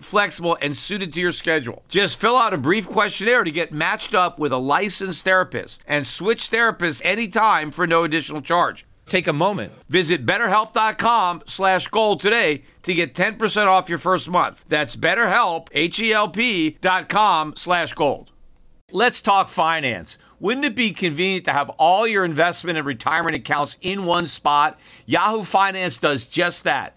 flexible, and suited to your schedule. Just fill out a brief questionnaire to get matched up with a licensed licensed therapist and switch therapists anytime for no additional charge. Take a moment. Visit betterhelp.com slash gold today to get 10% off your first month. That's betterhelp, H-E-L-P dot com slash gold. Let's talk finance. Wouldn't it be convenient to have all your investment and retirement accounts in one spot? Yahoo Finance does just that.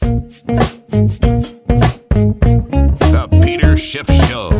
The Peter Schiff Show.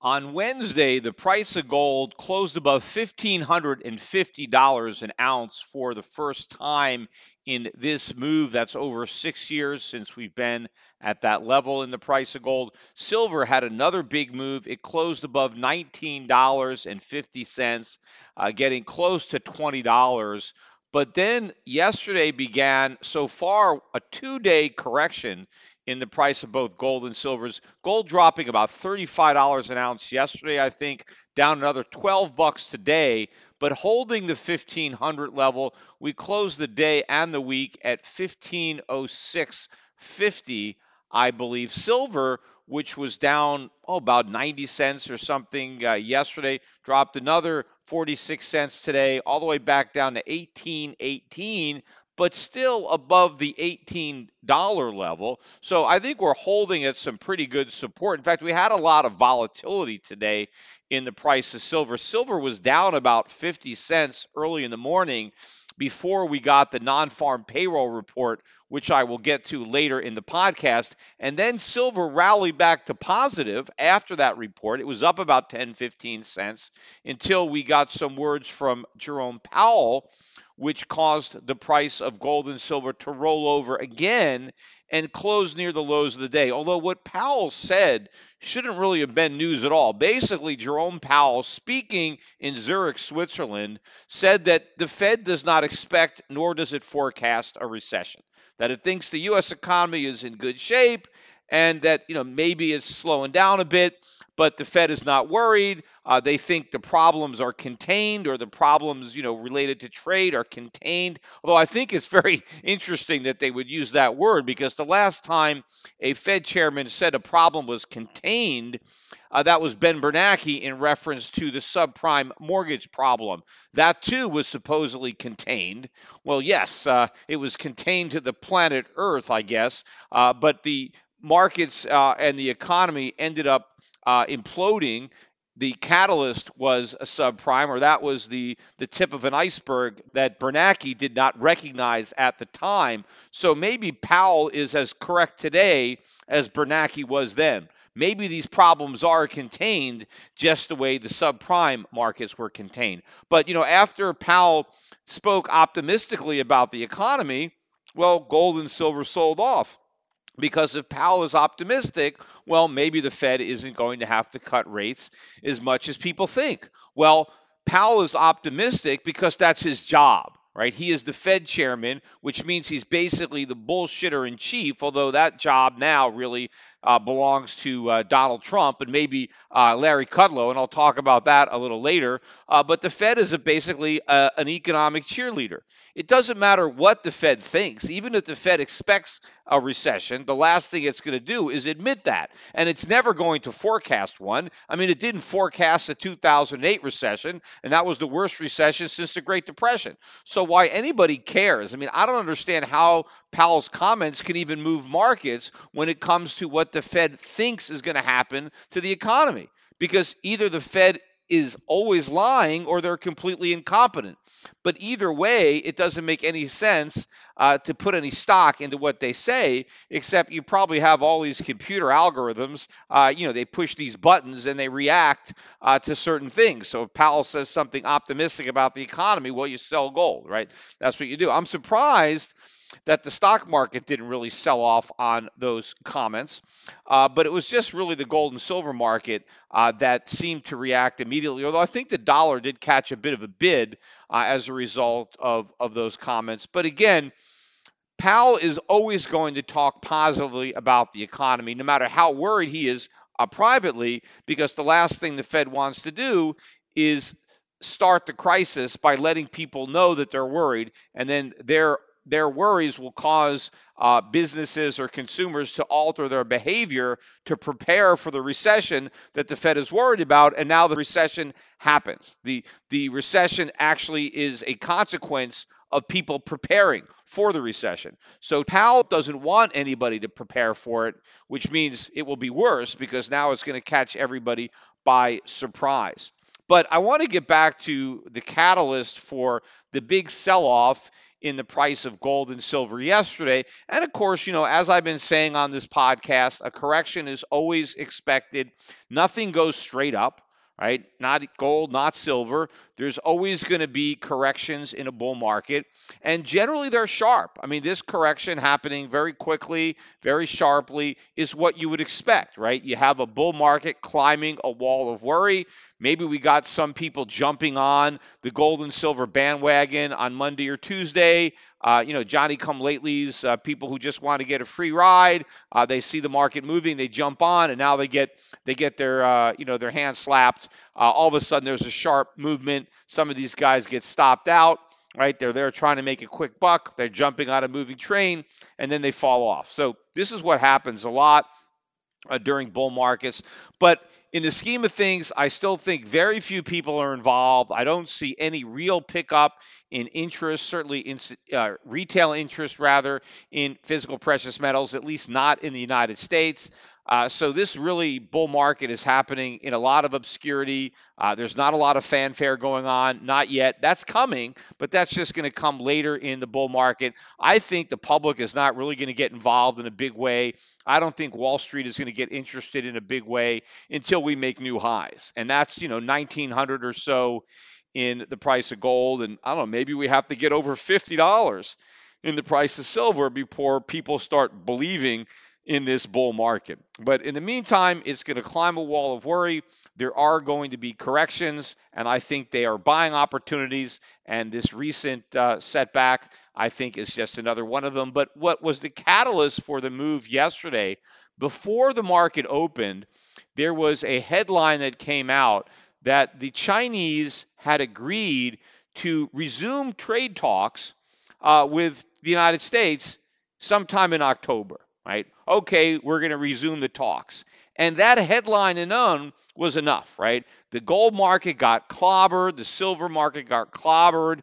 On Wednesday, the price of gold closed above $1,550 an ounce for the first time in this move. That's over six years since we've been at that level in the price of gold. Silver had another big move. It closed above $19.50, uh, getting close to $20. But then yesterday began so far a two day correction in the price of both gold and silvers. Gold dropping about $35 an ounce yesterday, I think, down another 12 bucks today, but holding the 1500 level. We closed the day and the week at 1506.50, I believe. Silver which was down oh, about 90 cents or something uh, yesterday, dropped another 46 cents today, all the way back down to 18.18, but still above the $18 level. So I think we're holding at some pretty good support. In fact, we had a lot of volatility today in the price of silver. Silver was down about 50 cents early in the morning before we got the non farm payroll report, which I will get to later in the podcast. And then silver rallied back to positive after that report. It was up about 10, 15 cents until we got some words from Jerome Powell, which caused the price of gold and silver to roll over again and close near the lows of the day. Although what Powell said shouldn't really have been news at all. Basically, Jerome Powell, speaking in Zurich, Switzerland, said that the Fed does not expect nor does it forecast a recession. That it thinks the U.S. economy is in good shape and that you know maybe it's slowing down a bit but the Fed is not worried. Uh, they think the problems are contained or the problems, you know, related to trade are contained. Although I think it's very interesting that they would use that word because the last time a Fed chairman said a problem was contained, uh, that was Ben Bernanke in reference to the subprime mortgage problem. That too was supposedly contained. Well, yes, uh, it was contained to the planet Earth, I guess, uh, but the markets uh, and the economy ended up uh, imploding, the catalyst was a subprime, or that was the, the tip of an iceberg that Bernanke did not recognize at the time. So maybe Powell is as correct today as Bernanke was then. Maybe these problems are contained just the way the subprime markets were contained. But, you know, after Powell spoke optimistically about the economy, well, gold and silver sold off. Because if Powell is optimistic, well, maybe the Fed isn't going to have to cut rates as much as people think. Well, Powell is optimistic because that's his job right? He is the Fed chairman, which means he's basically the bullshitter in chief, although that job now really uh, belongs to uh, Donald Trump and maybe uh, Larry Kudlow, and I'll talk about that a little later. Uh, but the Fed is a, basically a, uh, an economic cheerleader. It doesn't matter what the Fed thinks, even if the Fed expects a recession, the last thing it's going to do is admit that. And it's never going to forecast one. I mean, it didn't forecast a 2008 recession, and that was the worst recession since the Great Depression. So, why anybody cares? I mean, I don't understand how Powell's comments can even move markets when it comes to what the Fed thinks is going to happen to the economy. Because either the Fed is always lying or they're completely incompetent. But either way, it doesn't make any sense uh, to put any stock into what they say, except you probably have all these computer algorithms. Uh, you know, they push these buttons and they react uh, to certain things. So if Powell says something optimistic about the economy, well, you sell gold, right? That's what you do. I'm surprised that the stock market didn't really sell off on those comments, uh, but it was just really the gold and silver market uh, that seemed to react immediately. Although I think the dollar did catch a bit of a bid uh, as a result of, of those comments. But again, Powell is always going to talk positively about the economy, no matter how worried he is uh, privately, because the last thing the Fed wants to do is start the crisis by letting people know that they're worried and then they're their worries will cause uh, businesses or consumers to alter their behavior to prepare for the recession that the Fed is worried about. And now the recession happens. The, the recession actually is a consequence of people preparing for the recession. So Powell doesn't want anybody to prepare for it, which means it will be worse because now it's going to catch everybody by surprise. But I want to get back to the catalyst for the big sell off in the price of gold and silver yesterday. And of course, you know, as I've been saying on this podcast, a correction is always expected. Nothing goes straight up right? Not gold, not silver. There's always going to be corrections in a bull market, and generally they're sharp. I mean, this correction happening very quickly, very sharply is what you would expect, right? You have a bull market climbing a wall of worry. Maybe we got some people jumping on the gold and silver bandwagon on Monday or Tuesday. Uh, you know, Johnny come latelys, uh, people who just want to get a free ride. Uh, they see the market moving, they jump on, and now they get they get their uh, you know their hands slapped. Uh, all of a sudden, there's a sharp movement. Some of these guys get stopped out. Right, they're there trying to make a quick buck. They're jumping on a moving train, and then they fall off. So this is what happens a lot uh, during bull markets. But in the scheme of things, I still think very few people are involved. I don't see any real pickup in interest, certainly in uh, retail interest, rather, in physical precious metals, at least not in the United States. Uh, so this really bull market is happening in a lot of obscurity. Uh, there's not a lot of fanfare going on, not yet. That's coming, but that's just going to come later in the bull market. I think the public is not really going to get involved in a big way. I don't think Wall Street is going to get interested in a big way until we make new highs, and that's you know 1900 or so in the price of gold, and I don't know, maybe we have to get over fifty dollars in the price of silver before people start believing in this bull market. But in the meantime, it's going to climb a wall of worry. There are going to be corrections, and I think they are buying opportunities. And this recent uh, setback, I think, is just another one of them. But what was the catalyst for the move yesterday? Before the market opened, there was a headline that came out that the Chinese had agreed to resume trade talks uh, with the United States sometime in October right? Okay, we're going to resume the talks. And that headline alone was enough, right? The gold market got clobbered, the silver market got clobbered,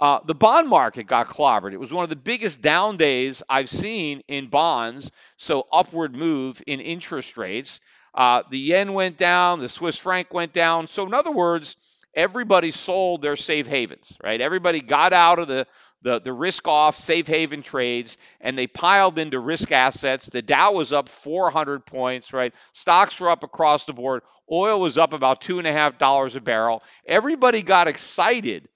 uh, the bond market got clobbered. It was one of the biggest down days I've seen in bonds, so upward move in interest rates. Uh, the yen went down, the Swiss franc went down. So, in other words, everybody sold their safe havens, right? Everybody got out of the the, the risk off safe haven trades and they piled into risk assets. The Dow was up 400 points, right? Stocks were up across the board. Oil was up about two and a half dollars a barrel. Everybody got excited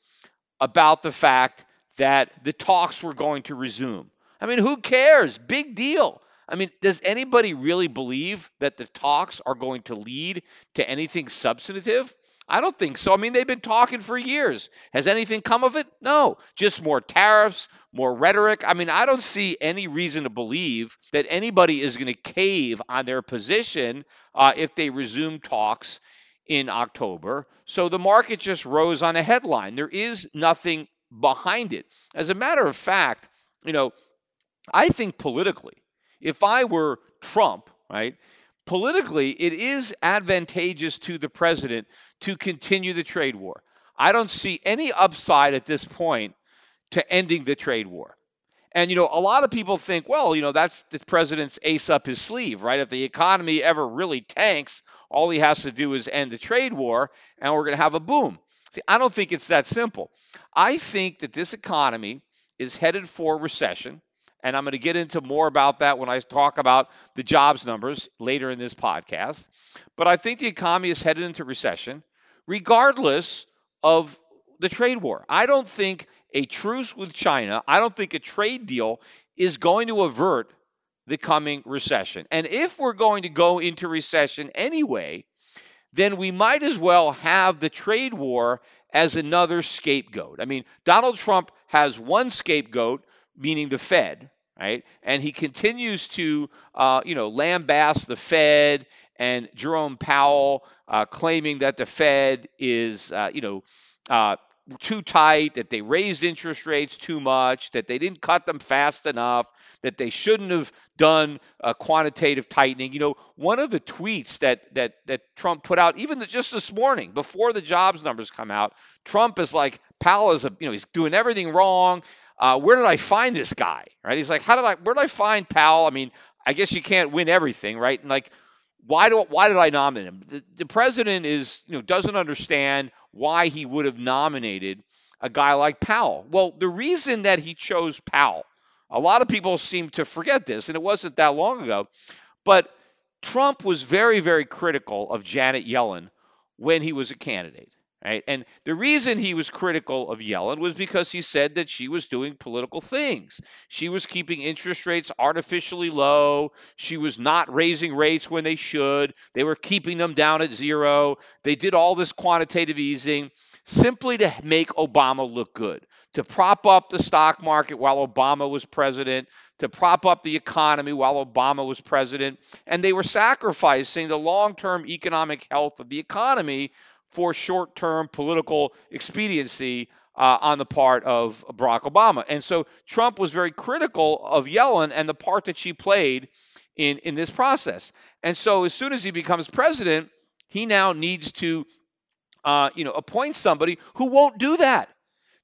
about the fact that the talks were going to resume. I mean, who cares? Big deal. I mean, does anybody really believe that the talks are going to lead to anything substantive? I don't think so. I mean, they've been talking for years. Has anything come of it? No. Just more tariffs, more rhetoric. I mean, I don't see any reason to believe that anybody is going to cave on their position uh, if they resume talks in October. So the market just rose on a headline. There is nothing behind it. As a matter of fact, you know, I think politically, if I were Trump, right, politically, it is advantageous to the president to continue the trade war. I don't see any upside at this point to ending the trade war. And, you know, a lot of people think, well, you know, that's the president's ace up his sleeve, right? If the economy ever really tanks, all he has to do is end the trade war and we're going to have a boom. See, I don't think it's that simple. I think that this economy is headed for recession. And I'm going to get into more about that when I talk about the jobs numbers later in this podcast. But I think the economy is headed into recession, regardless of the trade war. I don't think a truce with China, I don't think a trade deal is going to avert the coming recession. And if we're going to go into recession anyway, then we might as well have the trade war as another scapegoat. I mean, Donald Trump has one scapegoat, meaning the Fed, right? And he continues to, uh, you know, lambaste the Fed and Jerome Powell, uh, claiming that the Fed is, uh, you know, uh, too tight, that they raised interest rates too much, that they didn't cut them fast enough, that they shouldn't have done quantitative tightening. You know, one of the tweets that that that Trump put out, even just this morning, before the jobs numbers come out, Trump is like, Powell is a, you know, he's doing everything wrong. Uh, where did I find this guy? Right? He's like, how did I, where did I find Powell? I mean, I guess you can't win everything, right? And like, why do why did I nominate him? The, the president is, you know, doesn't understand why he would have nominated a guy like Powell. Well, the reason that he chose Powell, a lot of people seem to forget this, and it wasn't that long ago, but Trump was very, very critical of Janet Yellen when he was a candidate. Right? And the reason he was critical of Yellen was because he said that she was doing political things. She was keeping interest rates artificially low. She was not raising rates when they should. They were keeping them down at zero. They did all this quantitative easing simply to make Obama look good, to prop up the stock market while Obama was president, to prop up the economy while Obama was president. And they were sacrificing the long term economic health of the economy for short term political expediency uh, on the part of Barack Obama. And so Trump was very critical of Yellen and the part that she played in, in this process. And so as soon as he becomes president, he now needs to uh, you know, appoint somebody who won't do that.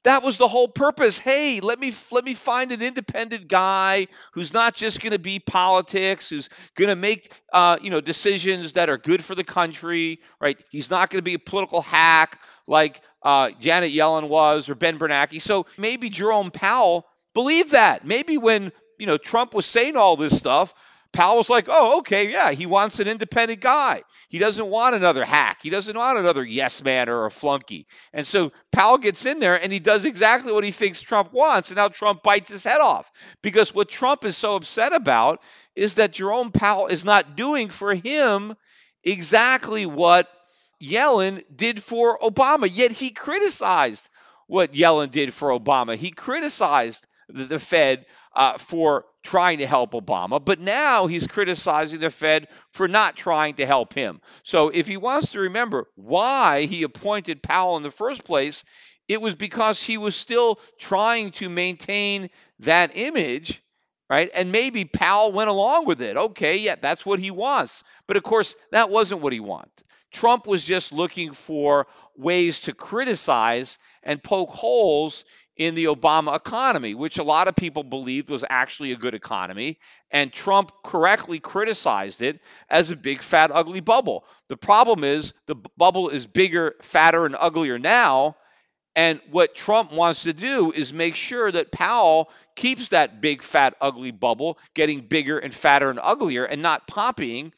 That was the whole purpose. Hey, let me let me find an independent guy who's not just going to be politics, who's going to make uh, you know decisions that are good for the country, right? He's not going to be a political hack like uh, Janet Yellen was or Ben Bernanke. So maybe Jerome Powell believed that. Maybe when you know Trump was saying all this stuff, Powell was like, oh, okay, yeah, he wants an independent guy. He doesn't want another hack. He doesn't want another yes man or a flunky. And so Powell gets in there and he does exactly what he thinks Trump wants. And now Trump bites his head off because what Trump is so upset about is that Jerome Powell is not doing for him exactly what Yellen did for Obama. Yet he criticized what Yellen did for Obama. He criticized the, the Fed uh, for trying to help Obama, but now he's criticizing the Fed for not trying to help him. So if he wants to remember why he appointed Powell in the first place, it was because he was still trying to maintain that image, right? And maybe Powell went along with it. Okay, yeah, that's what he wants. But of course, that wasn't what he wanted. Trump was just looking for ways to criticize and poke holes in the Obama economy, which a lot of people believed was actually a good economy. And Trump correctly criticized it as a big, fat, ugly bubble. The problem is the bubble is bigger, fatter, and uglier now. And what Trump wants to do is make sure that Powell keeps that big, fat, ugly bubble getting bigger and fatter and uglier and not popping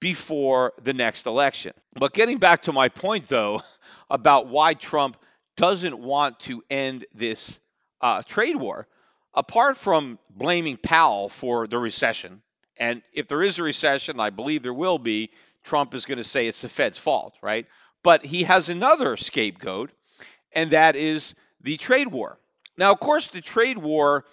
before the next election. But getting back to my point, though, about why Trump doesn't want to end this uh, trade war, apart from blaming Powell for the recession And if there is a recession, I believe there will be, Trump is going to say it's the Fed's fault, right? But he has another scapegoat, and that is the trade war. Now, of course, the trade war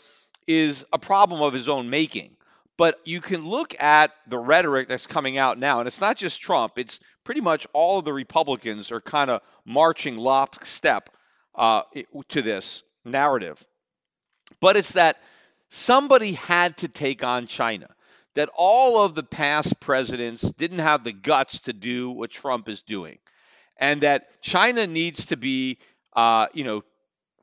is a problem of his own making. But you can look at the rhetoric that's coming out now, and it's not just Trump, it's pretty much all of the Republicans are kind of marching lockstep uh, to this narrative. But it's that somebody had to take on China, that all of the past presidents didn't have the guts to do what Trump is doing, and that China needs to be, uh, you know,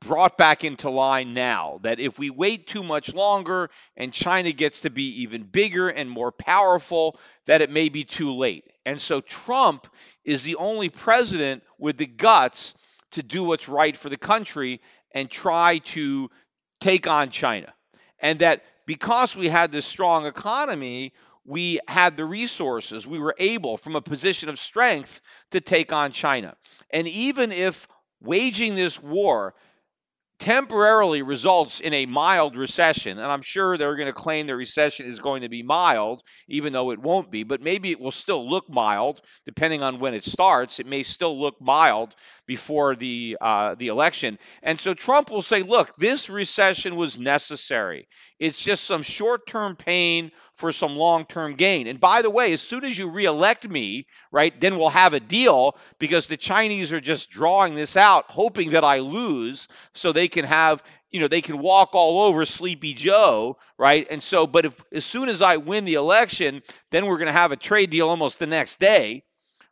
brought back into line now. That if we wait too much longer and China gets to be even bigger and more powerful, that it may be too late. And so Trump is the only president with the guts to do what's right for the country and try to take on China. And that because we had this strong economy, we had the resources. We were able, from a position of strength, to take on China. And even if waging this war temporarily results in a mild recession, and I'm sure they're going to claim the recession is going to be mild, even though it won't be, but maybe it will still look mild depending on when it starts. It may still look mild before the uh, the election, and so Trump will say, "Look, this recession was necessary. It's just some short-term pain for some long-term gain." And by the way, as soon as you reelect me, right, then we'll have a deal because the Chinese are just drawing this out, hoping that I lose, so they can have you know they can walk all over sleepy joe right and so but if as soon as i win the election then we're going to have a trade deal almost the next day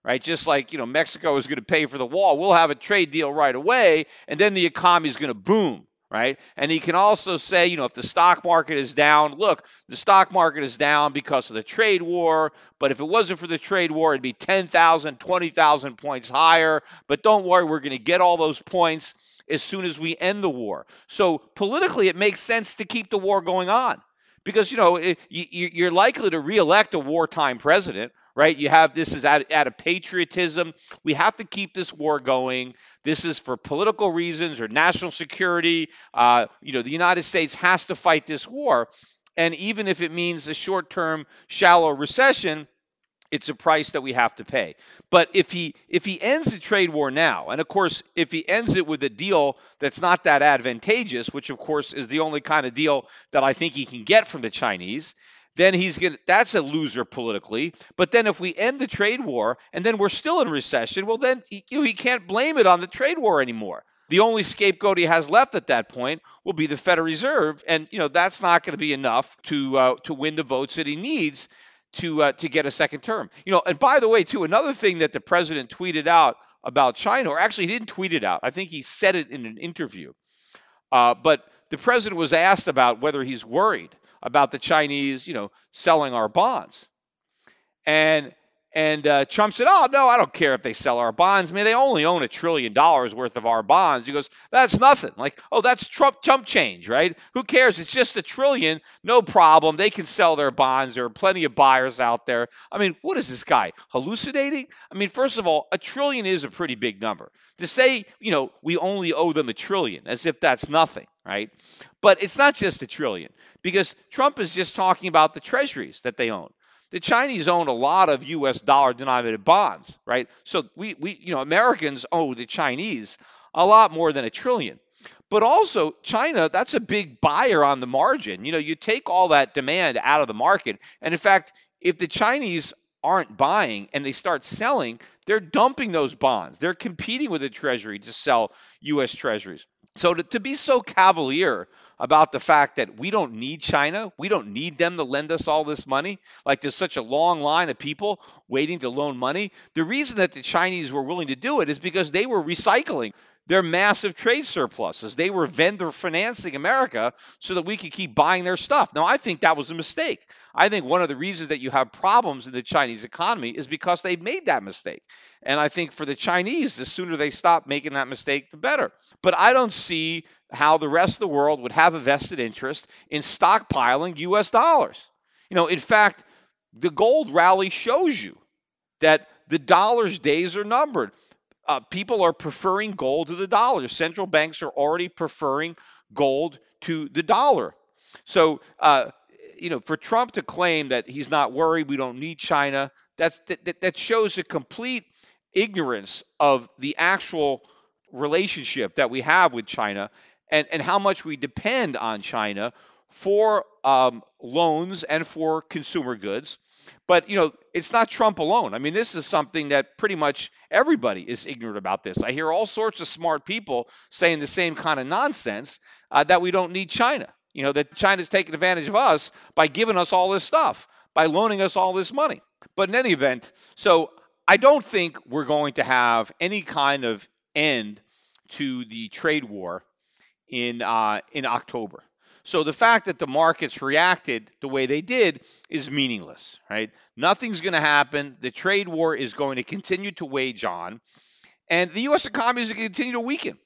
right? Just like, you know, Mexico is going to pay for the wall, we'll have a trade deal right away, and then the economy is going to boom, right? And he can also say, you know, if the stock market is down, look, the stock market is down because of the trade war, but if it wasn't for the trade war, it'd be 10,000, 20,000 points higher. But don't worry, we're going to get all those points as soon as we end the war. So politically, it makes sense to keep the war going on because, you know, it, you, you're likely to reelect a wartime president right? You have this is out, out of patriotism. We have to keep this war going. This is for political reasons or national security. Uh, you know, the United States has to fight this war. And even if it means a short term, shallow recession, it's a price that we have to pay. But if he if he ends the trade war now, and of course if he ends it with a deal that's not that advantageous, which of course is the only kind of deal that I think he can get from the Chinese, then he's going to that's a loser politically. But then if we end the trade war and then we're still in recession, well then you know, he can't blame it on the trade war anymore. The only scapegoat he has left at that point will be the Federal Reserve, and you know that's not going to be enough to uh, to win the votes that he needs to uh, to get a second term. You know, and by the way, too, another thing that the president tweeted out about China, or actually he didn't tweet it out. I think he said it in an interview. Uh, but the president was asked about whether he's worried about the Chinese, you know, selling our bonds. And and uh, Trump said, "Oh no, I don't care if they sell our bonds. I mean, they only own a trillion dollars worth of our bonds." He goes, "That's nothing. Like, oh, that's Trump Trump change, right? Who cares? It's just a trillion, no problem. They can sell their bonds. There are plenty of buyers out there. I mean, what is this guy hallucinating? I mean, first of all, a trillion is a pretty big number. To say, you know, we only owe them a trillion, as if that's nothing, right? But it's not just a trillion because Trump is just talking about the treasuries that they own. The Chinese own a lot of U.S. dollar denominated bonds, right? So we, we, you know, Americans owe the Chinese a lot more than a trillion. But also, China, that's a big buyer on the margin. You know, you take all that demand out of the market. And in fact, if the Chinese aren't buying and they start selling, they're dumping those bonds. They're competing with the Treasury to sell U.S. Treasuries. So to, to be so cavalier about the fact that we don't need China, we don't need them to lend us all this money, like there's such a long line of people waiting to loan money. The reason that the Chinese were willing to do it is because they were recycling their massive trade surpluses. They were vendor financing America so that we could keep buying their stuff. Now, I think that was a mistake. I think one of the reasons that you have problems in the Chinese economy is because they made that mistake. And I think for the Chinese, the sooner they stop making that mistake, the better. But I don't see how the rest of the world would have a vested interest in stockpiling US dollars. You know, in fact, the gold rally shows you that the dollar's days are numbered uh, people are preferring gold to the dollar. Central banks are already preferring gold to the dollar. So, uh, you know, for Trump to claim that he's not worried, we don't need China, that's that, that shows a complete ignorance of the actual relationship that we have with China and, and how much we depend on China for um, loans and for consumer goods. But you know, it's not Trump alone. I mean, this is something that pretty much everybody is ignorant about. This I hear all sorts of smart people saying the same kind of nonsense uh, that we don't need China. You know, that China's taking advantage of us by giving us all this stuff, by loaning us all this money. But in any event, so I don't think we're going to have any kind of end to the trade war in uh, in October. So the fact that the markets reacted the way they did is meaningless, right? Nothing's going to happen. The trade war is going to continue to wage on, and the U.S. economy is going to continue to weaken.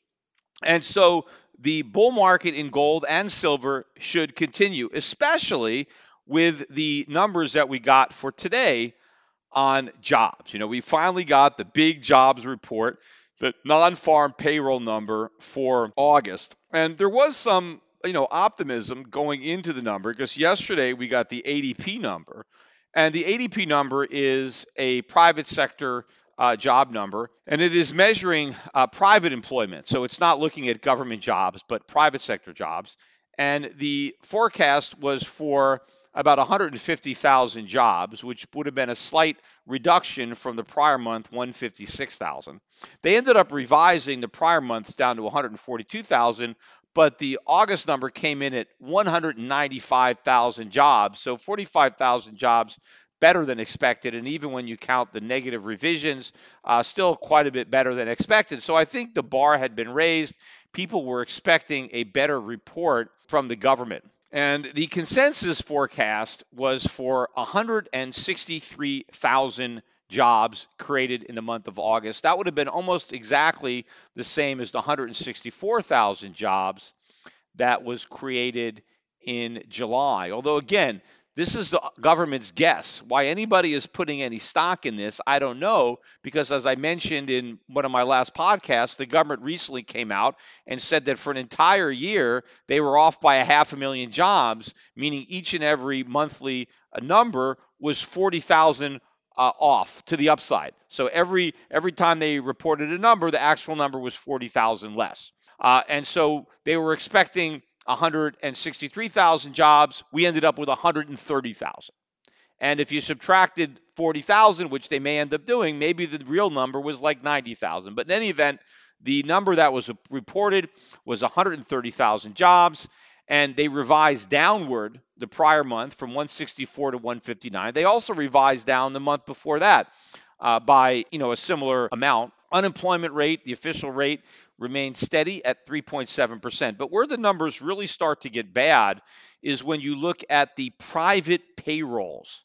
And so the bull market in gold and silver should continue, especially with the numbers that we got for today on jobs. You know, we finally got the big jobs report, the non farm payroll number for August. And there was some you know, optimism going into the number because yesterday we got the ADP number, and the ADP number is a private sector uh, job number, and it is measuring uh, private employment. So it's not looking at government jobs, but private sector jobs. And the forecast was for about 150,000 jobs, which would have been a slight reduction from the prior month, 156,000. They ended up revising the prior months down to 142,000, but the August number came in at 195,000 jobs. So 45,000 jobs better than expected. And even when you count the negative revisions, uh, still quite a bit better than expected. So I think the bar had been raised. People were expecting a better report from the government. And the consensus forecast was for 163,000 jobs created in the month of August. That would have been almost exactly the same as the 164,000 jobs that was created in July. Although, again, this is the government's guess. Why anybody is putting any stock in this, I don't know, because as I mentioned in one of my last podcasts, the government recently came out and said that for an entire year, they were off by a half a million jobs, meaning each and every monthly uh, number was 40,000 uh, off to the upside. So every every time they reported a number, the actual number was 40,000 less. Uh, and so they were expecting 163,000 jobs. We ended up with 130,000. And if you subtracted 40,000, which they may end up doing, maybe the real number was like 90,000. But in any event, the number that was reported was 130,000 jobs and they revised downward the prior month from 164 to 159. They also revised down the month before that uh, by you know a similar amount. Unemployment rate, the official rate, remained steady at 3.7%. But where the numbers really start to get bad is when you look at the private payrolls,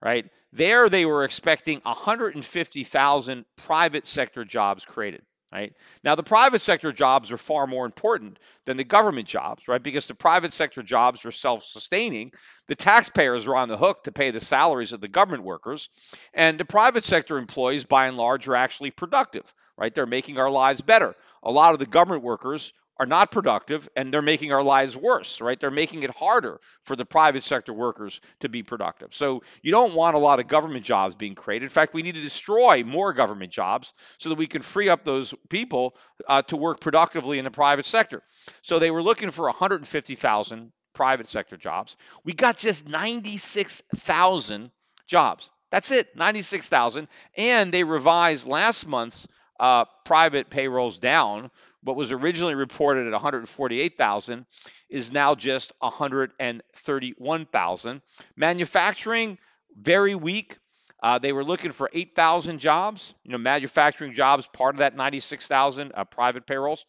right? There they were expecting 150,000 private sector jobs created right? Now, the private sector jobs are far more important than the government jobs, right? Because the private sector jobs are self sustaining. The taxpayers are on the hook to pay the salaries of the government workers. And the private sector employees, by and large, are actually productive, right? They're making our lives better. A lot of the government workers are not productive and they're making our lives worse, right? They're making it harder for the private sector workers to be productive. So you don't want a lot of government jobs being created. In fact, we need to destroy more government jobs so that we can free up those people uh, to work productively in the private sector. So they were looking for 150,000 private sector jobs. We got just 96,000 jobs. That's it, 96,000. And they revised last month's uh, private payrolls down what was originally reported at 148,000 is now just 131,000. Manufacturing very weak. Uh, they were looking for 8,000 jobs. You know, manufacturing jobs part of that 96,000 uh, private payrolls.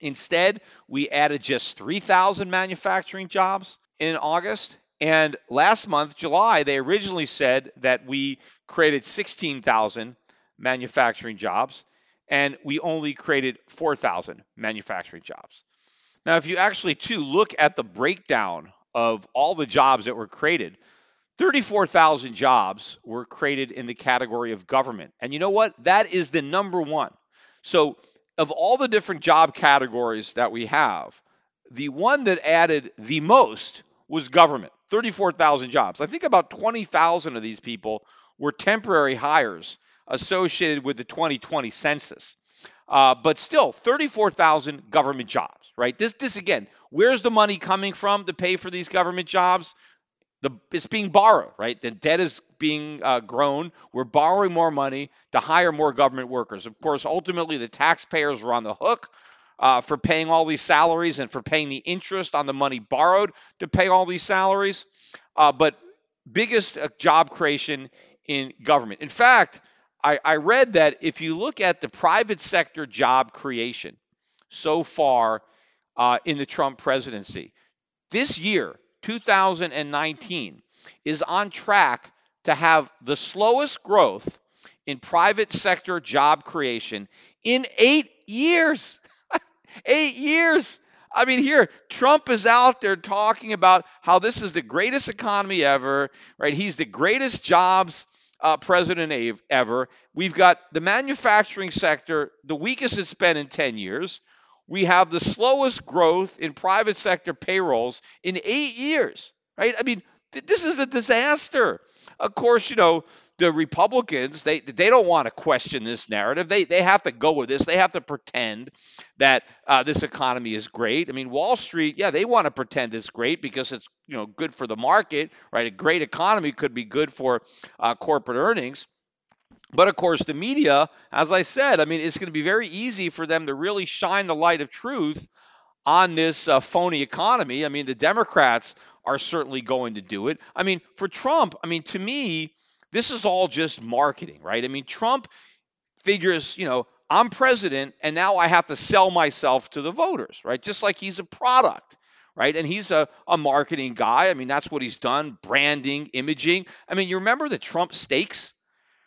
Instead, we added just 3,000 manufacturing jobs in August. And last month, July, they originally said that we created 16,000 manufacturing jobs and we only created 4,000 manufacturing jobs. Now, if you actually too look at the breakdown of all the jobs that were created, 34,000 jobs were created in the category of government. And you know what? That is the number one. So, of all the different job categories that we have, the one that added the most was government. 34,000 jobs. I think about 20,000 of these people were temporary hires associated with the 2020 census. Uh, but still, 34,000 government jobs, right? This, this again, where's the money coming from to pay for these government jobs? The, it's being borrowed, right? The debt is being uh, grown. We're borrowing more money to hire more government workers. Of course, ultimately, the taxpayers are on the hook uh, for paying all these salaries and for paying the interest on the money borrowed to pay all these salaries. Uh, but biggest uh, job creation in government. In fact, I, I read that if you look at the private sector job creation so far uh, in the Trump presidency, this year, 2019, is on track to have the slowest growth in private sector job creation in eight years. eight years. I mean, here, Trump is out there talking about how this is the greatest economy ever, right? He's the greatest jobs uh, president ever. We've got the manufacturing sector, the weakest it's been in 10 years. We have the slowest growth in private sector payrolls in eight years, right? I mean, th- this is a disaster. Of course, you know, the Republicans, they they don't want to question this narrative. They they have to go with this. They have to pretend that uh, this economy is great. I mean, Wall Street, yeah, they want to pretend it's great because it's you know good for the market, right? A great economy could be good for uh, corporate earnings. But of course, the media, as I said, I mean, it's going to be very easy for them to really shine the light of truth on this uh, phony economy. I mean, the Democrats are certainly going to do it. I mean, for Trump, I mean, to me, this is all just marketing, right? I mean, Trump figures, you know, I'm president and now I have to sell myself to the voters, right? Just like he's a product, right? And he's a, a marketing guy. I mean, that's what he's done branding, imaging. I mean, you remember the Trump steaks?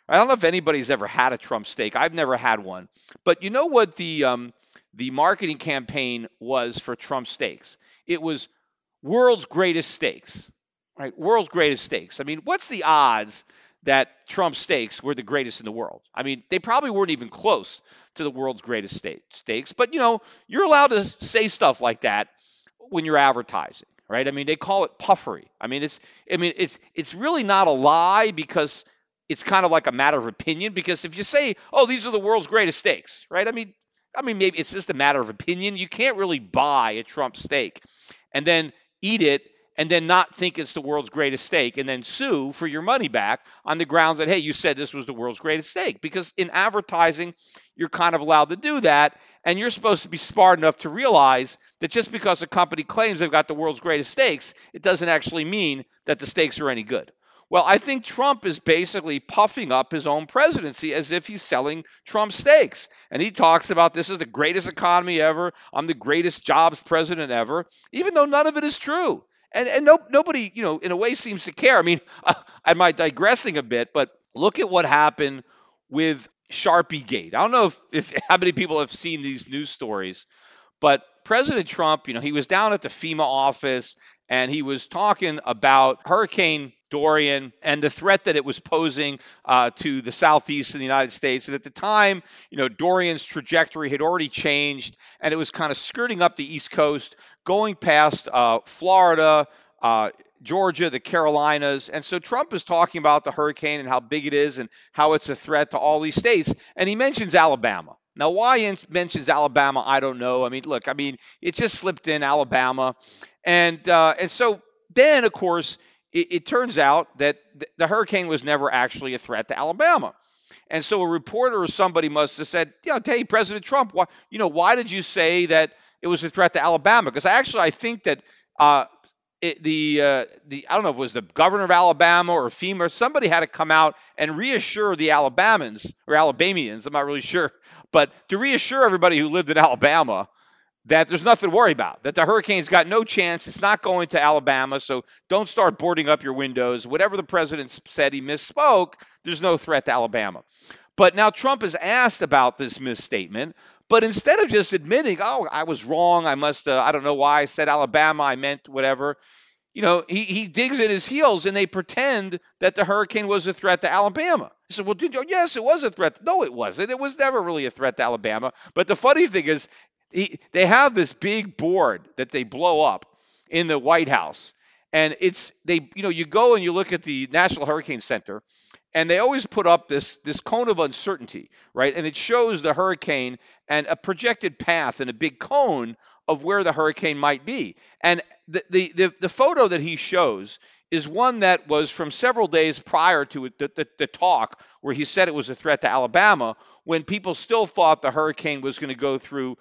I don't know if anybody's ever had a Trump steak. I've never had one. But you know what the um, the marketing campaign was for Trump steaks? It was world's greatest steaks, right? World's greatest steaks. I mean, what's the odds that Trump steaks were the greatest in the world. I mean, they probably weren't even close to the world's greatest steaks, but you know, you're allowed to say stuff like that when you're advertising, right? I mean, they call it puffery. I mean, it's I mean, it's it's really not a lie because it's kind of like a matter of opinion because if you say, "Oh, these are the world's greatest steaks," right? I mean, I mean maybe it's just a matter of opinion. You can't really buy a Trump steak and then eat it and then not think it's the world's greatest steak and then sue for your money back on the grounds that, hey, you said this was the world's greatest steak. Because in advertising, you're kind of allowed to do that. And you're supposed to be smart enough to realize that just because a company claims they've got the world's greatest steaks, it doesn't actually mean that the steaks are any good. Well, I think Trump is basically puffing up his own presidency as if he's selling Trump steaks. And he talks about this is the greatest economy ever. I'm the greatest jobs president ever, even though none of it is true and and no, nobody, you know, in a way seems to care. I mean, uh, I might digressing a bit, but look at what happened with Sharpie Gate. I don't know if, if how many people have seen these news stories, but President Trump, you know, he was down at the FEMA office and he was talking about Hurricane Dorian and the threat that it was posing uh, to the southeast of the United States. And at the time, you know, Dorian's trajectory had already changed, and it was kind of skirting up the East Coast, going past uh, Florida, uh, Georgia, the Carolinas. And so Trump is talking about the hurricane and how big it is and how it's a threat to all these states. And he mentions Alabama. Now, why he mentions Alabama, I don't know. I mean, look, I mean, it just slipped in Alabama, and uh, and so then, of course, it, it turns out that th- the hurricane was never actually a threat to Alabama. And so a reporter or somebody must have said, "Yeah, hey, President Trump, why, you know, why did you say that it was a threat to Alabama?" Because actually, I think that uh, it, the uh, the I don't know if it was the governor of Alabama or FEMA somebody had to come out and reassure the Alabamans or Alabamians. I'm not really sure, but to reassure everybody who lived in Alabama that there's nothing to worry about, that the hurricane's got no chance. It's not going to Alabama, so don't start boarding up your windows. Whatever the president said, he misspoke. There's no threat to Alabama. But now Trump is asked about this misstatement, but instead of just admitting, oh, I was wrong, I must, uh, I don't know why I said Alabama, I meant whatever, you know, he, he digs in his heels and they pretend that the hurricane was a threat to Alabama. He said, well, did yes, it was a threat. No, it wasn't. It was never really a threat to Alabama. But the funny thing is, he, they have this big board that they blow up in the White House. And it's they, you know, you go and you look at the National Hurricane Center, and they always put up this this cone of uncertainty, right? And it shows the hurricane and a projected path and a big cone of where the hurricane might be. And the the the, the photo that he shows is one that was from several days prior to the, the, the, talk where he said it was a threat to Alabama when people still thought the hurricane was going to go through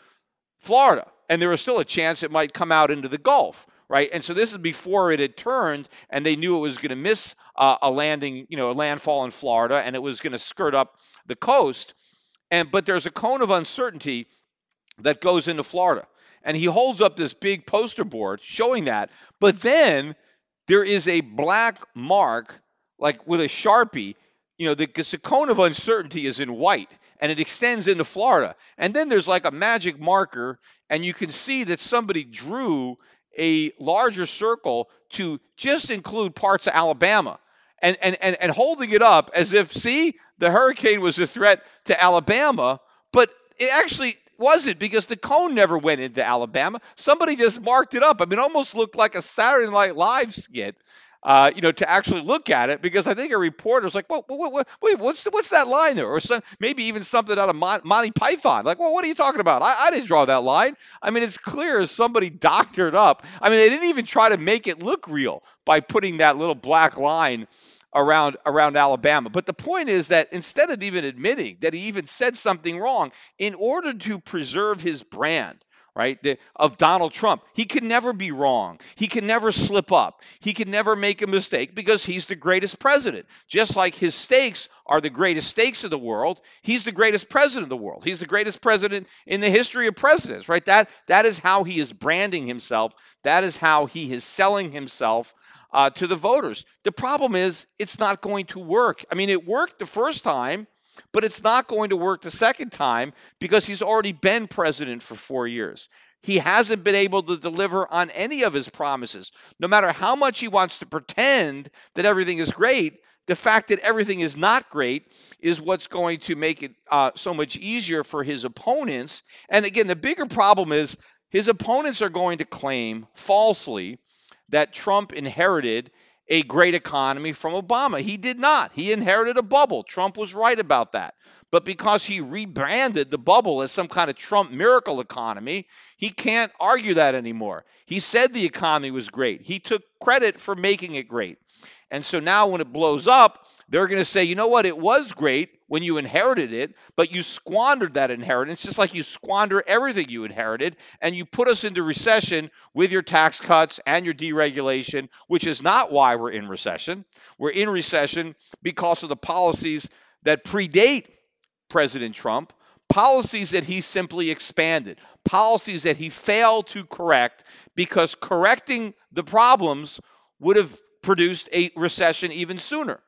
Florida and there was still a chance it might come out into the Gulf right? And so this is before it had turned, and they knew it was going to miss uh, a landing, you know, a landfall in Florida, and it was going to skirt up the coast. And but there's a cone of uncertainty that goes into Florida, and he holds up this big poster board showing that. But then there is a black mark, like with a sharpie. You know, the, the cone of uncertainty is in white, and it extends into Florida. And then there's like a magic marker, and you can see that somebody drew a larger circle to just include parts of Alabama and, and, and, and holding it up as if, see, the hurricane was a threat to Alabama, but it actually wasn't because the cone never went into Alabama. Somebody just marked it up. I mean, almost looked like a Saturday Night Live skit uh, you know, to actually look at it because I think a reporter was like, well, wait, wait, wait what's what's that line there? Or some, maybe even something out of Monty Python. Like, well, what are you talking about? I, I didn't draw that line. I mean, it's clear as somebody doctored up. I mean, they didn't even try to make it look real by putting that little black line around around Alabama. But the point is that instead of even admitting that he even said something wrong, in order to preserve his brand, right, the, of Donald Trump. He can never be wrong. He can never slip up. He can never make a mistake because he's the greatest president. Just like his steaks are the greatest steaks of the world, he's the greatest president of the world. He's the greatest president in the history of presidents, right? That that is how he is branding himself. That is how he is selling himself uh, to the voters. The problem is it's not going to work. I mean, it worked the first time but it's not going to work the second time because he's already been president for four years. He hasn't been able to deliver on any of his promises. No matter how much he wants to pretend that everything is great, the fact that everything is not great is what's going to make it uh, so much easier for his opponents. And again, the bigger problem is his opponents are going to claim falsely that Trump inherited a great economy from Obama. He did not. He inherited a bubble. Trump was right about that. But because he rebranded the bubble as some kind of Trump miracle economy, he can't argue that anymore. He said the economy was great. He took credit for making it great. And so now when it blows up, they're going to say, you know what, it was great when you inherited it, but you squandered that inheritance, just like you squander everything you inherited, and you put us into recession with your tax cuts and your deregulation, which is not why we're in recession. We're in recession because of the policies that predate President Trump, policies that he simply expanded, policies that he failed to correct because correcting the problems would have produced a recession even sooner.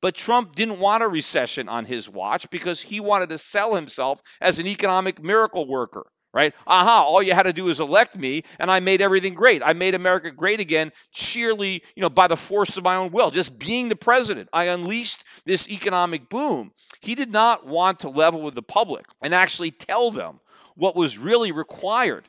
But Trump didn't want a recession on his watch because he wanted to sell himself as an economic miracle worker, right? Aha, all you had to do is elect me and I made everything great. I made America great again sheerly, you know, by the force of my own will, just being the president. I unleashed this economic boom. He did not want to level with the public and actually tell them what was really required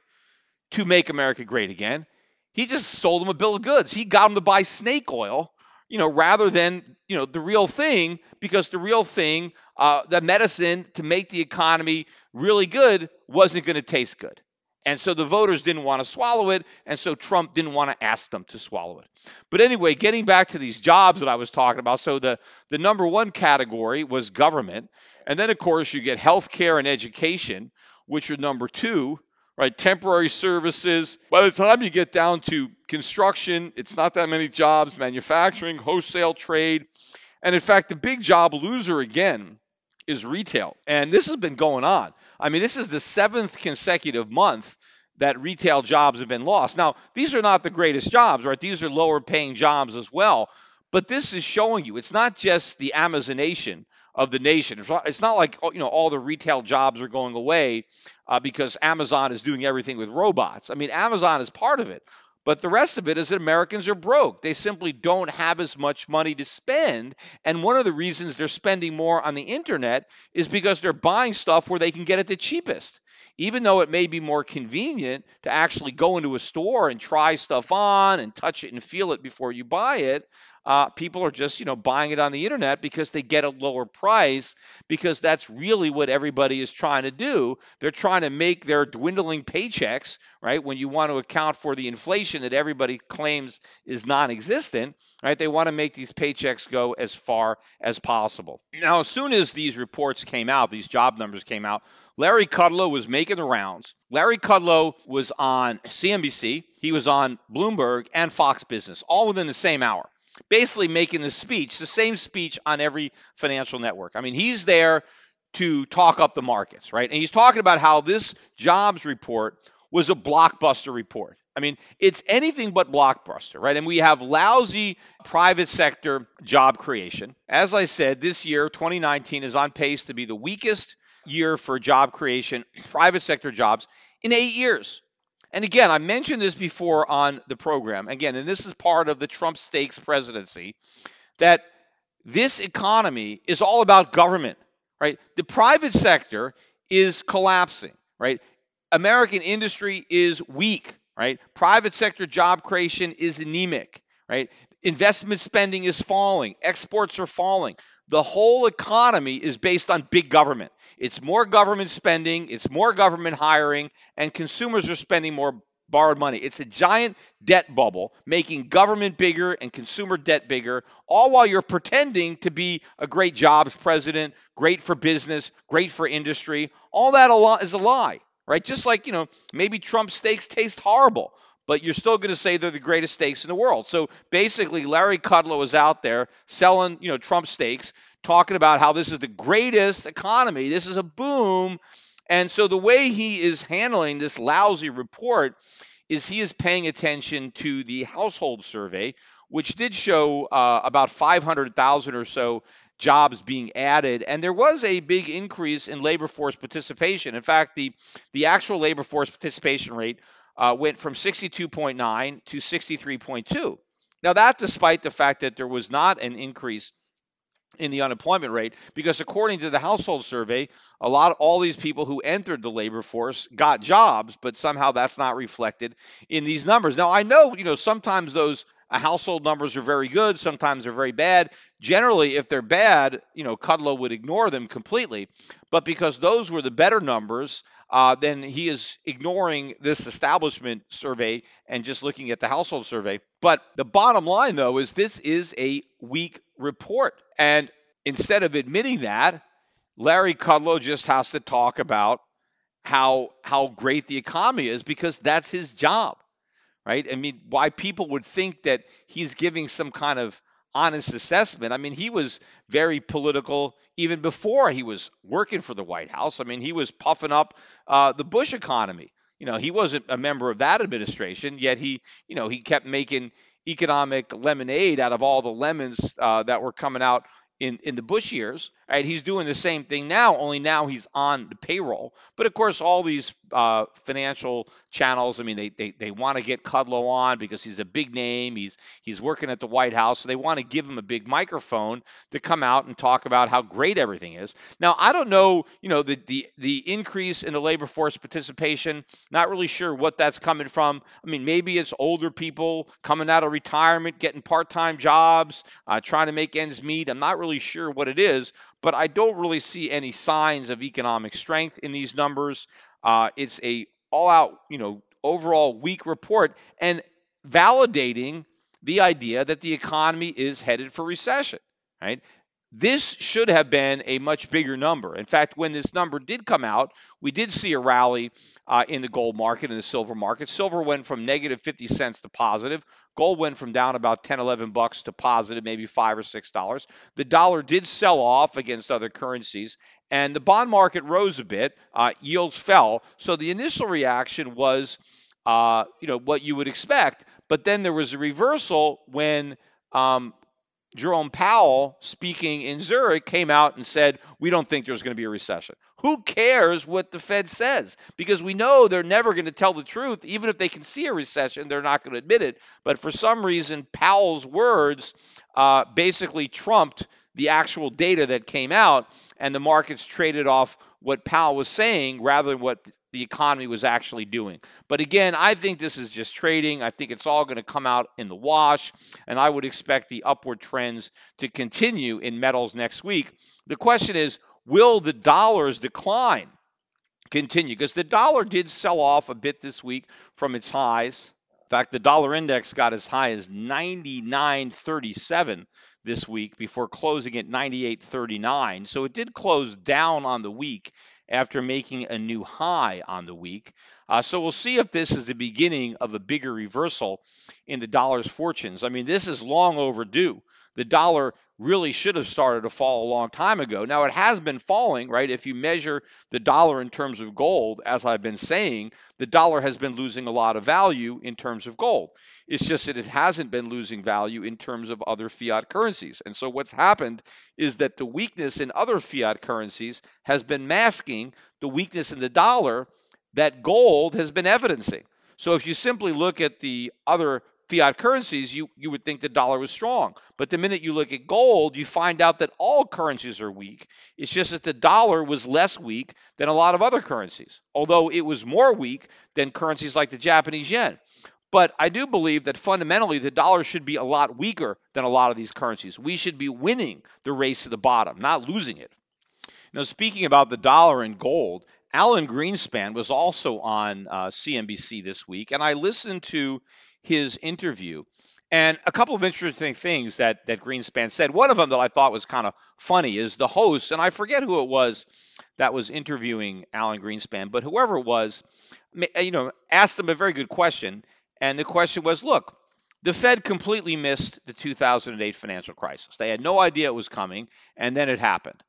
to make America great again. He just sold them a bill of goods. He got them to buy snake oil you know, rather than, you know, the real thing, because the real thing, uh, the medicine to make the economy really good wasn't going to taste good. And so the voters didn't want to swallow it, and so Trump didn't want to ask them to swallow it. But anyway, getting back to these jobs that I was talking about, so the, the number one category was government. And then, of course, you get healthcare and education, which are number two right? Temporary services. By the time you get down to construction, it's not that many jobs, manufacturing, wholesale trade. And in fact, the big job loser again is retail. And this has been going on. I mean, this is the seventh consecutive month that retail jobs have been lost. Now, these are not the greatest jobs, right? These are lower paying jobs as well. But this is showing you it's not just the Amazonation of the nation. It's not like you know all the retail jobs are going away uh, because Amazon is doing everything with robots. I mean, Amazon is part of it, but the rest of it is that Americans are broke. They simply don't have as much money to spend, and one of the reasons they're spending more on the internet is because they're buying stuff where they can get it the cheapest. even though it may be more convenient to actually go into a store and try stuff on and touch it and feel it before you buy it, uh, people are just you know buying it on the internet because they get a lower price because that's really what everybody is trying to do. They're trying to make their dwindling paychecks right when you want to account for the inflation that everybody claims is non-existent right they want to make these paychecks go as far as possible. Now as soon as these reports came out these job numbers came out Larry Kudlow was making the rounds. Larry Kudlow was on CNBC, he was on Bloomberg and Fox Business, all within the same hour basically making the speech, the same speech on every financial network. I mean, he's there to talk up the markets, right? And he's talking about how this jobs report was a blockbuster report. I mean, it's anything but blockbuster, right? And we have lousy private sector job creation. As I said, this year, 2019, is on pace to be the weakest year for job creation, private sector jobs, in eight years. And again, I mentioned this before on the program. Again, and this is part of the Trump steaks presidency, that this economy is all about government, right? The private sector is collapsing, right? American industry is weak, right? Private sector job creation is anemic, right? Investment spending is falling, exports are falling. The whole economy is based on big government. It's more government spending, it's more government hiring, and consumers are spending more borrowed money. It's a giant debt bubble, making government bigger and consumer debt bigger, all while you're pretending to be a great jobs president, great for business, great for industry. All that is a lot is a lie, right? Just like, you know, maybe Trump steaks taste horrible but you're still going to say they're the greatest steaks in the world. So basically, Larry Kudlow is out there selling, you know, Trump steaks, talking about how this is the greatest economy. This is a boom. And so the way he is handling this lousy report is he is paying attention to the household survey, which did show uh, about 500,000 or so jobs being added, and there was a big increase in labor force participation. In fact, the the actual labor force participation rate uh, went from 62.9 to 63.2. Now, that despite the fact that there was not an increase in the unemployment rate because according to the household survey a lot of all these people who entered the labor force got jobs but somehow that's not reflected in these numbers now i know you know sometimes those household numbers are very good sometimes they're very bad generally if they're bad you know kudlow would ignore them completely but because those were the better numbers uh, then he is ignoring this establishment survey and just looking at the household survey. But the bottom line, though, is this is a weak report. And instead of admitting that, Larry Kudlow just has to talk about how how great the economy is because that's his job, right? I mean, why people would think that he's giving some kind of honest assessment. I mean, he was very political even before he was working for the White House. I mean, he was puffing up uh, the Bush economy. You know, he wasn't a member of that administration, yet he, you know, he kept making economic lemonade out of all the lemons uh, that were coming out in, in the Bush years. Right? He's doing the same thing now, only now he's on the payroll. But of course, all these uh, financial channels, I mean, they, they, they want to get Kudlow on because he's a big name. He's he's working at the White House, so they want to give him a big microphone to come out and talk about how great everything is. Now, I don't know, you know, the the the increase in the labor force participation. Not really sure what that's coming from. I mean, maybe it's older people coming out of retirement, getting part-time jobs, uh, trying to make ends meet. I'm not really sure what it is but I don't really see any signs of economic strength in these numbers. Uh, it's a all-out, you know, overall weak report and validating the idea that the economy is headed for recession. Right? This should have been a much bigger number. In fact, when this number did come out, we did see a rally uh, in the gold market and the silver market. Silver went from negative 50 cents to positive. Gold went from down about 10, 11 bucks to positive, maybe five or six dollars. The dollar did sell off against other currencies, and the bond market rose a bit. Uh, yields fell. So the initial reaction was, uh, you know, what you would expect. But then there was a reversal when um, Jerome Powell, speaking in Zurich, came out and said, We don't think there's going to be a recession. Who cares what the Fed says? Because we know they're never going to tell the truth. Even if they can see a recession, they're not going to admit it. But for some reason, Powell's words uh, basically trumped the actual data that came out, and the markets traded off what Powell was saying rather than what the economy was actually doing. But again, I think this is just trading. I think it's all going to come out in the wash, and I would expect the upward trends to continue in metals next week. The question is, will the dollars decline continue? Because the dollar did sell off a bit this week from its highs. In fact, the dollar index got as high as 99.37 this week before closing at 98.39. So it did close down on the week after making a new high on the week. Uh, so we'll see if this is the beginning of a bigger reversal in the dollar's fortunes. I mean, this is long overdue. The dollar really should have started to fall a long time ago. Now it has been falling, right? If you measure the dollar in terms of gold, as I've been saying, the dollar has been losing a lot of value in terms of gold. It's just that it hasn't been losing value in terms of other fiat currencies. And so what's happened is that the weakness in other fiat currencies has been masking the weakness in the dollar that gold has been evidencing. So if you simply look at the other fiat currencies, you, you would think the dollar was strong. But the minute you look at gold, you find out that all currencies are weak. It's just that the dollar was less weak than a lot of other currencies, although it was more weak than currencies like the Japanese yen. But I do believe that fundamentally the dollar should be a lot weaker than a lot of these currencies. We should be winning the race to the bottom, not losing it. Now, speaking about the dollar and gold, Alan Greenspan was also on uh, CNBC this week, and I listened to his interview. And a couple of interesting things that that Greenspan said. One of them that I thought was kind of funny is the host, and I forget who it was that was interviewing Alan Greenspan, but whoever it was, you know, asked him a very good question, and the question was, look, the Fed completely missed the 2008 financial crisis. They had no idea it was coming, and then it happened.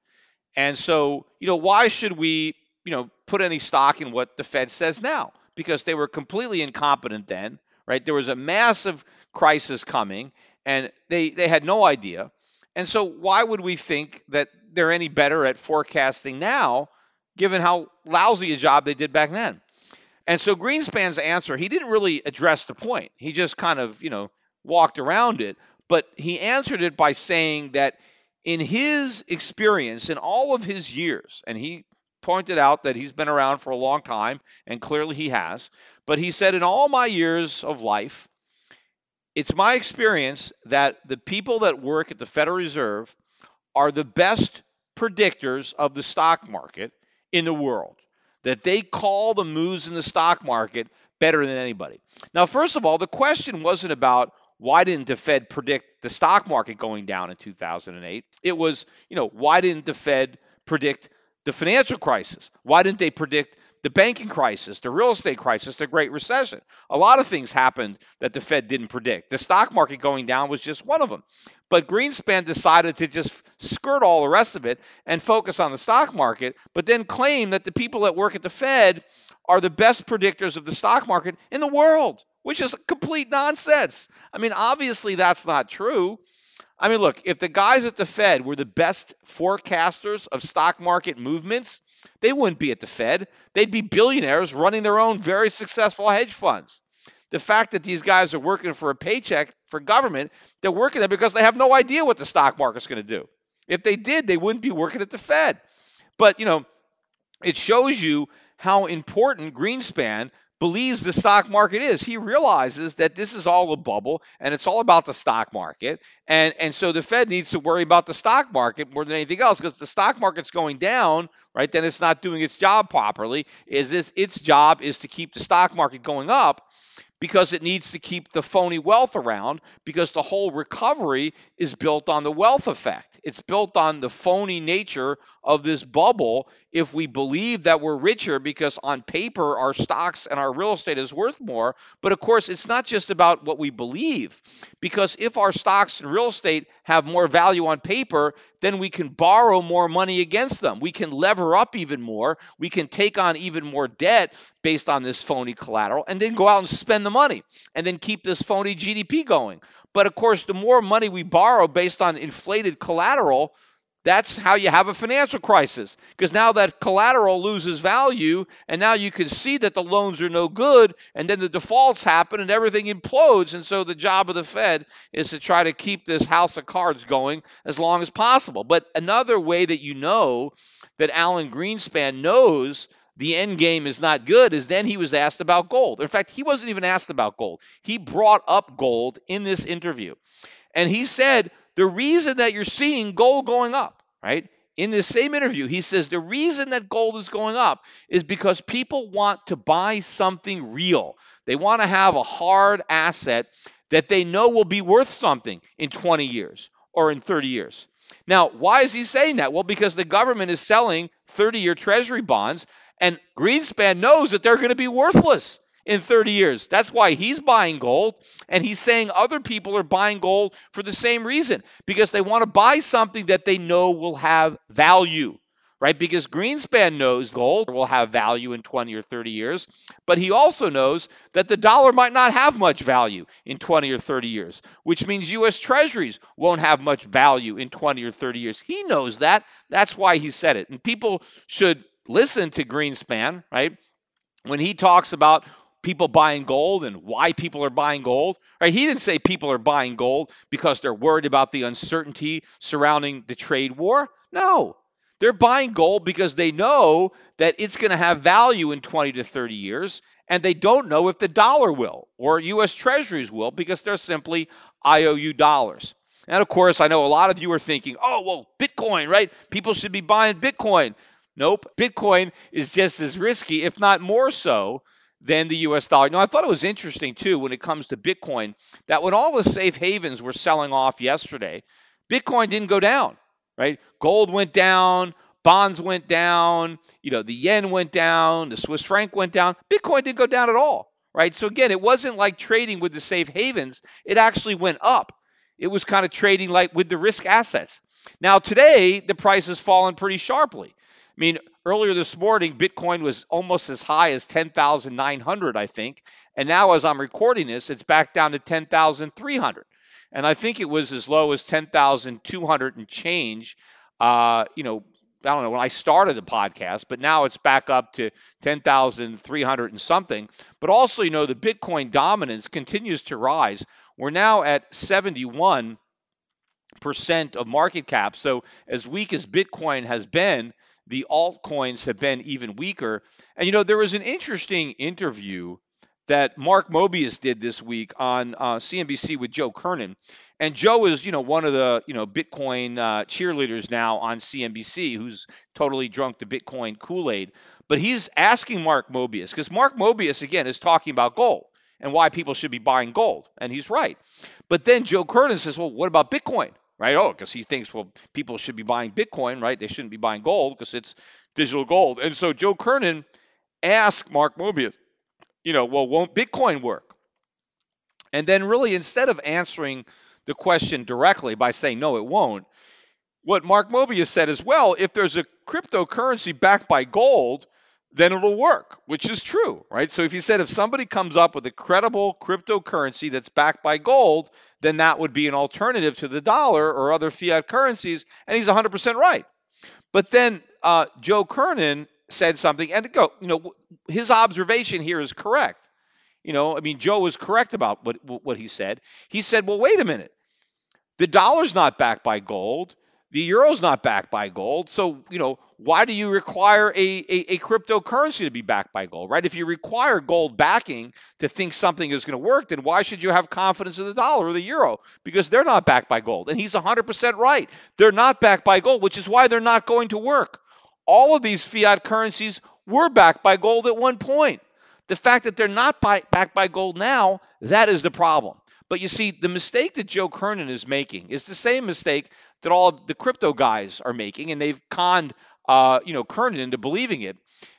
And so, you know, why should we, you know, put any stock in what the Fed says now? Because they were completely incompetent then right? There was a massive crisis coming, and they they had no idea. And so, why would we think that they're any better at forecasting now, given how lousy a job they did back then? And so, Greenspan's answer, he didn't really address the point. He just kind of, you know, walked around it. But he answered it by saying that in his experience, in all of his years, and he pointed out that he's been around for a long time, and clearly he has. But he said, in all my years of life, it's my experience that the people that work at the Federal Reserve are the best predictors of the stock market in the world, that they call the moves in the stock market better than anybody. Now, first of all, the question wasn't about why didn't the Fed predict the stock market going down in 2008? It was, you know, why didn't the Fed predict the financial crisis? Why didn't they predict the banking crisis, the real estate crisis, the Great Recession? A lot of things happened that the Fed didn't predict. The stock market going down was just one of them. But Greenspan decided to just skirt all the rest of it and focus on the stock market, but then claim that the people that work at the Fed are the best predictors of the stock market in the world, which is complete nonsense. I mean, obviously that's not true. I mean, look, if the guys at the Fed were the best forecasters of stock market movements, they wouldn't be at the Fed. They'd be billionaires running their own very successful hedge funds. The fact that these guys are working for a paycheck for government, they're working there because they have no idea what the stock market's going to do. If they did, they wouldn't be working at the Fed. But, you know, it shows you how important Greenspan believes the stock market is. He realizes that this is all a bubble and it's all about the stock market. And, and so the Fed needs to worry about the stock market more than anything else because if the stock market's going down, right? Then it's not doing its job properly. Is this, its job is to keep the stock market going up because it needs to keep the phony wealth around because the whole recovery is built on the wealth effect. It's built on the phony nature of this bubble. If we believe that we're richer because on paper our stocks and our real estate is worth more, but of course it's not just about what we believe because if our stocks and real estate have more value on paper, then we can borrow more money against them. We can lever up even more. We can take on even more debt based on this phony collateral and then go out and spend the money and then keep this phony GDP going. But of course, the more money we borrow based on inflated collateral, that's how you have a financial crisis because now that collateral loses value and now you can see that the loans are no good and then the defaults happen and everything implodes and so the job of the Fed is to try to keep this house of cards going as long as possible. But another way that you know that Alan Greenspan knows the end game is not good is then he was asked about gold. In fact, he wasn't even asked about gold. He brought up gold in this interview. And he said, the reason that you're seeing gold going up, right? In this same interview, he says the reason that gold is going up is because people want to buy something real. They want to have a hard asset that they know will be worth something in 20 years or in 30 years. Now, why is he saying that? Well, because the government is selling 30 year treasury bonds, and Greenspan knows that they're going to be worthless in 30 years. That's why he's buying gold. And he's saying other people are buying gold for the same reason because they want to buy something that they know will have value, right? Because Greenspan knows gold will have value in 20 or 30 years, but he also knows that the dollar might not have much value in 20 or 30 years, which means U.S. treasuries won't have much value in 20 or 30 years. He knows that. That's why he said it. And people should listen to Greenspan, right? When he talks about people buying gold and why people are buying gold. Right? He didn't say people are buying gold because they're worried about the uncertainty surrounding the trade war. No. They're buying gold because they know that it's going to have value in 20 to 30 years and they don't know if the dollar will or US treasuries will because they're simply IOU dollars. And of course, I know a lot of you are thinking, "Oh, well, Bitcoin, right? People should be buying Bitcoin." Nope. Bitcoin is just as risky, if not more so, than the US dollar. Now, I thought it was interesting too when it comes to Bitcoin that when all the safe havens were selling off yesterday, Bitcoin didn't go down, right? Gold went down, bonds went down, you know, the yen went down, the Swiss franc went down. Bitcoin didn't go down at all, right? So again, it wasn't like trading with the safe havens, it actually went up. It was kind of trading like with the risk assets. Now, today, the price has fallen pretty sharply. I mean, earlier this morning, Bitcoin was almost as high as 10,900, I think. And now, as I'm recording this, it's back down to 10,300. And I think it was as low as 10,200 and change, uh, you know, I don't know when I started the podcast, but now it's back up to 10,300 and something. But also, you know, the Bitcoin dominance continues to rise. We're now at 71% of market cap. So, as weak as Bitcoin has been, the altcoins have been even weaker. And you know, there was an interesting interview that Mark Mobius did this week on uh, CNBC with Joe Kernen. And Joe is, you know, one of the, you know, Bitcoin uh, cheerleaders now on CNBC who's totally drunk the Bitcoin Kool-Aid. But he's asking Mark Mobius because Mark Mobius again is talking about gold and why people should be buying gold, and he's right. But then Joe Kernen says, "Well, what about Bitcoin?" Right? Oh, because he thinks, well, people should be buying Bitcoin, right? They shouldn't be buying gold because it's digital gold. And so Joe Kernen asked Mark Mobius, you know, well, won't Bitcoin work? And then, really, instead of answering the question directly by saying, no, it won't, what Mark Mobius said as well, if there's a cryptocurrency backed by gold, then it'll work, which is true, right? So if you said if somebody comes up with a credible cryptocurrency that's backed by gold, then that would be an alternative to the dollar or other fiat currencies, and he's 100% right. But then uh, Joe Kernen said something, and go, you know, his observation here is correct. You know, I mean, Joe was correct about what what he said. He said, well, wait a minute, the dollar's not backed by gold. The euro's not backed by gold. So, you know, why do you require a, a, a, cryptocurrency to be backed by gold, right? If you require gold backing to think something is going to work, then why should you have confidence in the dollar or the euro? Because they're not backed by gold. And he's 100% right. They're not backed by gold, which is why they're not going to work. All of these fiat currencies were backed by gold at one point. The fact that they're not by, backed by gold now, that is the problem. But you see, the mistake that Joe Kernen is making is the same mistake that all the crypto guys are making, and they've conned uh, you know Kernen into believing it.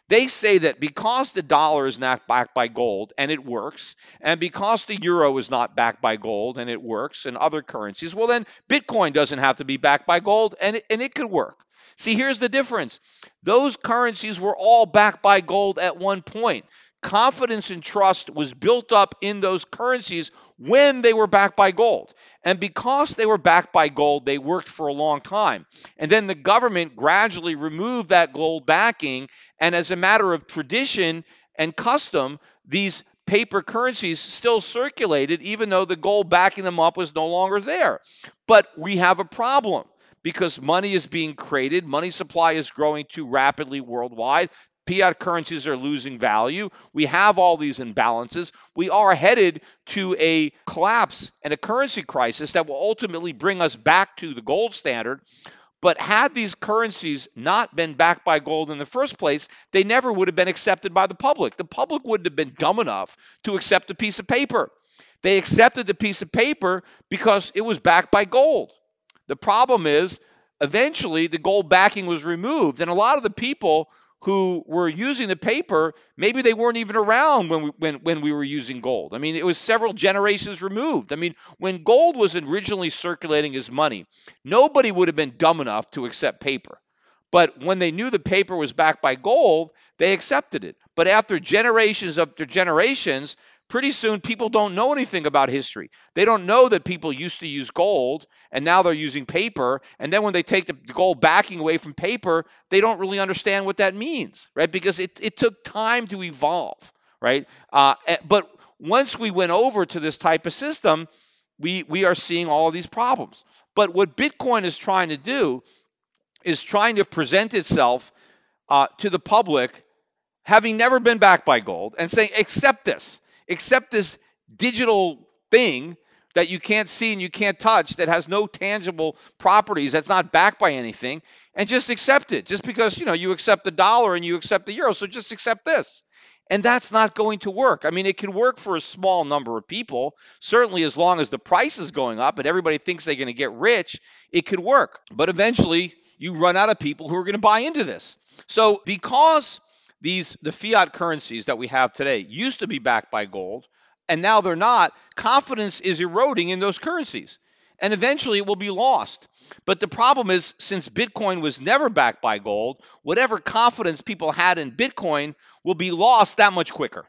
They say that because the dollar is not backed by gold and it works, and because the euro is not backed by gold and it works, and other currencies, well then Bitcoin doesn't have to be backed by gold and it, and it could work. See, here's the difference. Those currencies were all backed by gold at one point confidence and trust was built up in those currencies when they were backed by gold. And because they were backed by gold, they worked for a long time. And then the government gradually removed that gold backing. And as a matter of tradition and custom, these paper currencies still circulated, even though the gold backing them up was no longer there. But we have a problem because money is being created, money supply is growing too rapidly worldwide. Fiat currencies are losing value. We have all these imbalances. We are headed to a collapse and a currency crisis that will ultimately bring us back to the gold standard. But had these currencies not been backed by gold in the first place, they never would have been accepted by the public. The public wouldn't have been dumb enough to accept a piece of paper. They accepted the piece of paper because it was backed by gold. The problem is, eventually, the gold backing was removed, and a lot of the people who were using the paper, maybe they weren't even around when we, when, when we were using gold. I mean, it was several generations removed. I mean, when gold was originally circulating as money, nobody would have been dumb enough to accept paper. But when they knew the paper was backed by gold, they accepted it. But after generations after generations, pretty soon people don't know anything about history. They don't know that people used to use gold and now they're using paper. And then when they take the gold backing away from paper, they don't really understand what that means, right? Because it, it took time to evolve, right? Uh, eh, but once we went over to this type of system, we, we are seeing all of these problems. But what Bitcoin is trying to do is trying to present itself uh, to the public having never been backed by gold and saying, accept this accept this digital thing that you can't see and you can't touch that has no tangible properties that's not backed by anything and just accept it. Just because you know you accept the dollar and you accept the euro so just accept this. And that's not going to work. I mean it can work for a small number of people. Certainly as long as the price is going up and everybody thinks they're going to get rich it could work. But eventually you run out of people who are going to buy into this. So because these the fiat currencies that we have today used to be backed by gold and now they're not. Confidence is eroding in those currencies and eventually it will be lost. But the problem is since bitcoin was never backed by gold whatever confidence people had in bitcoin will be lost that much quicker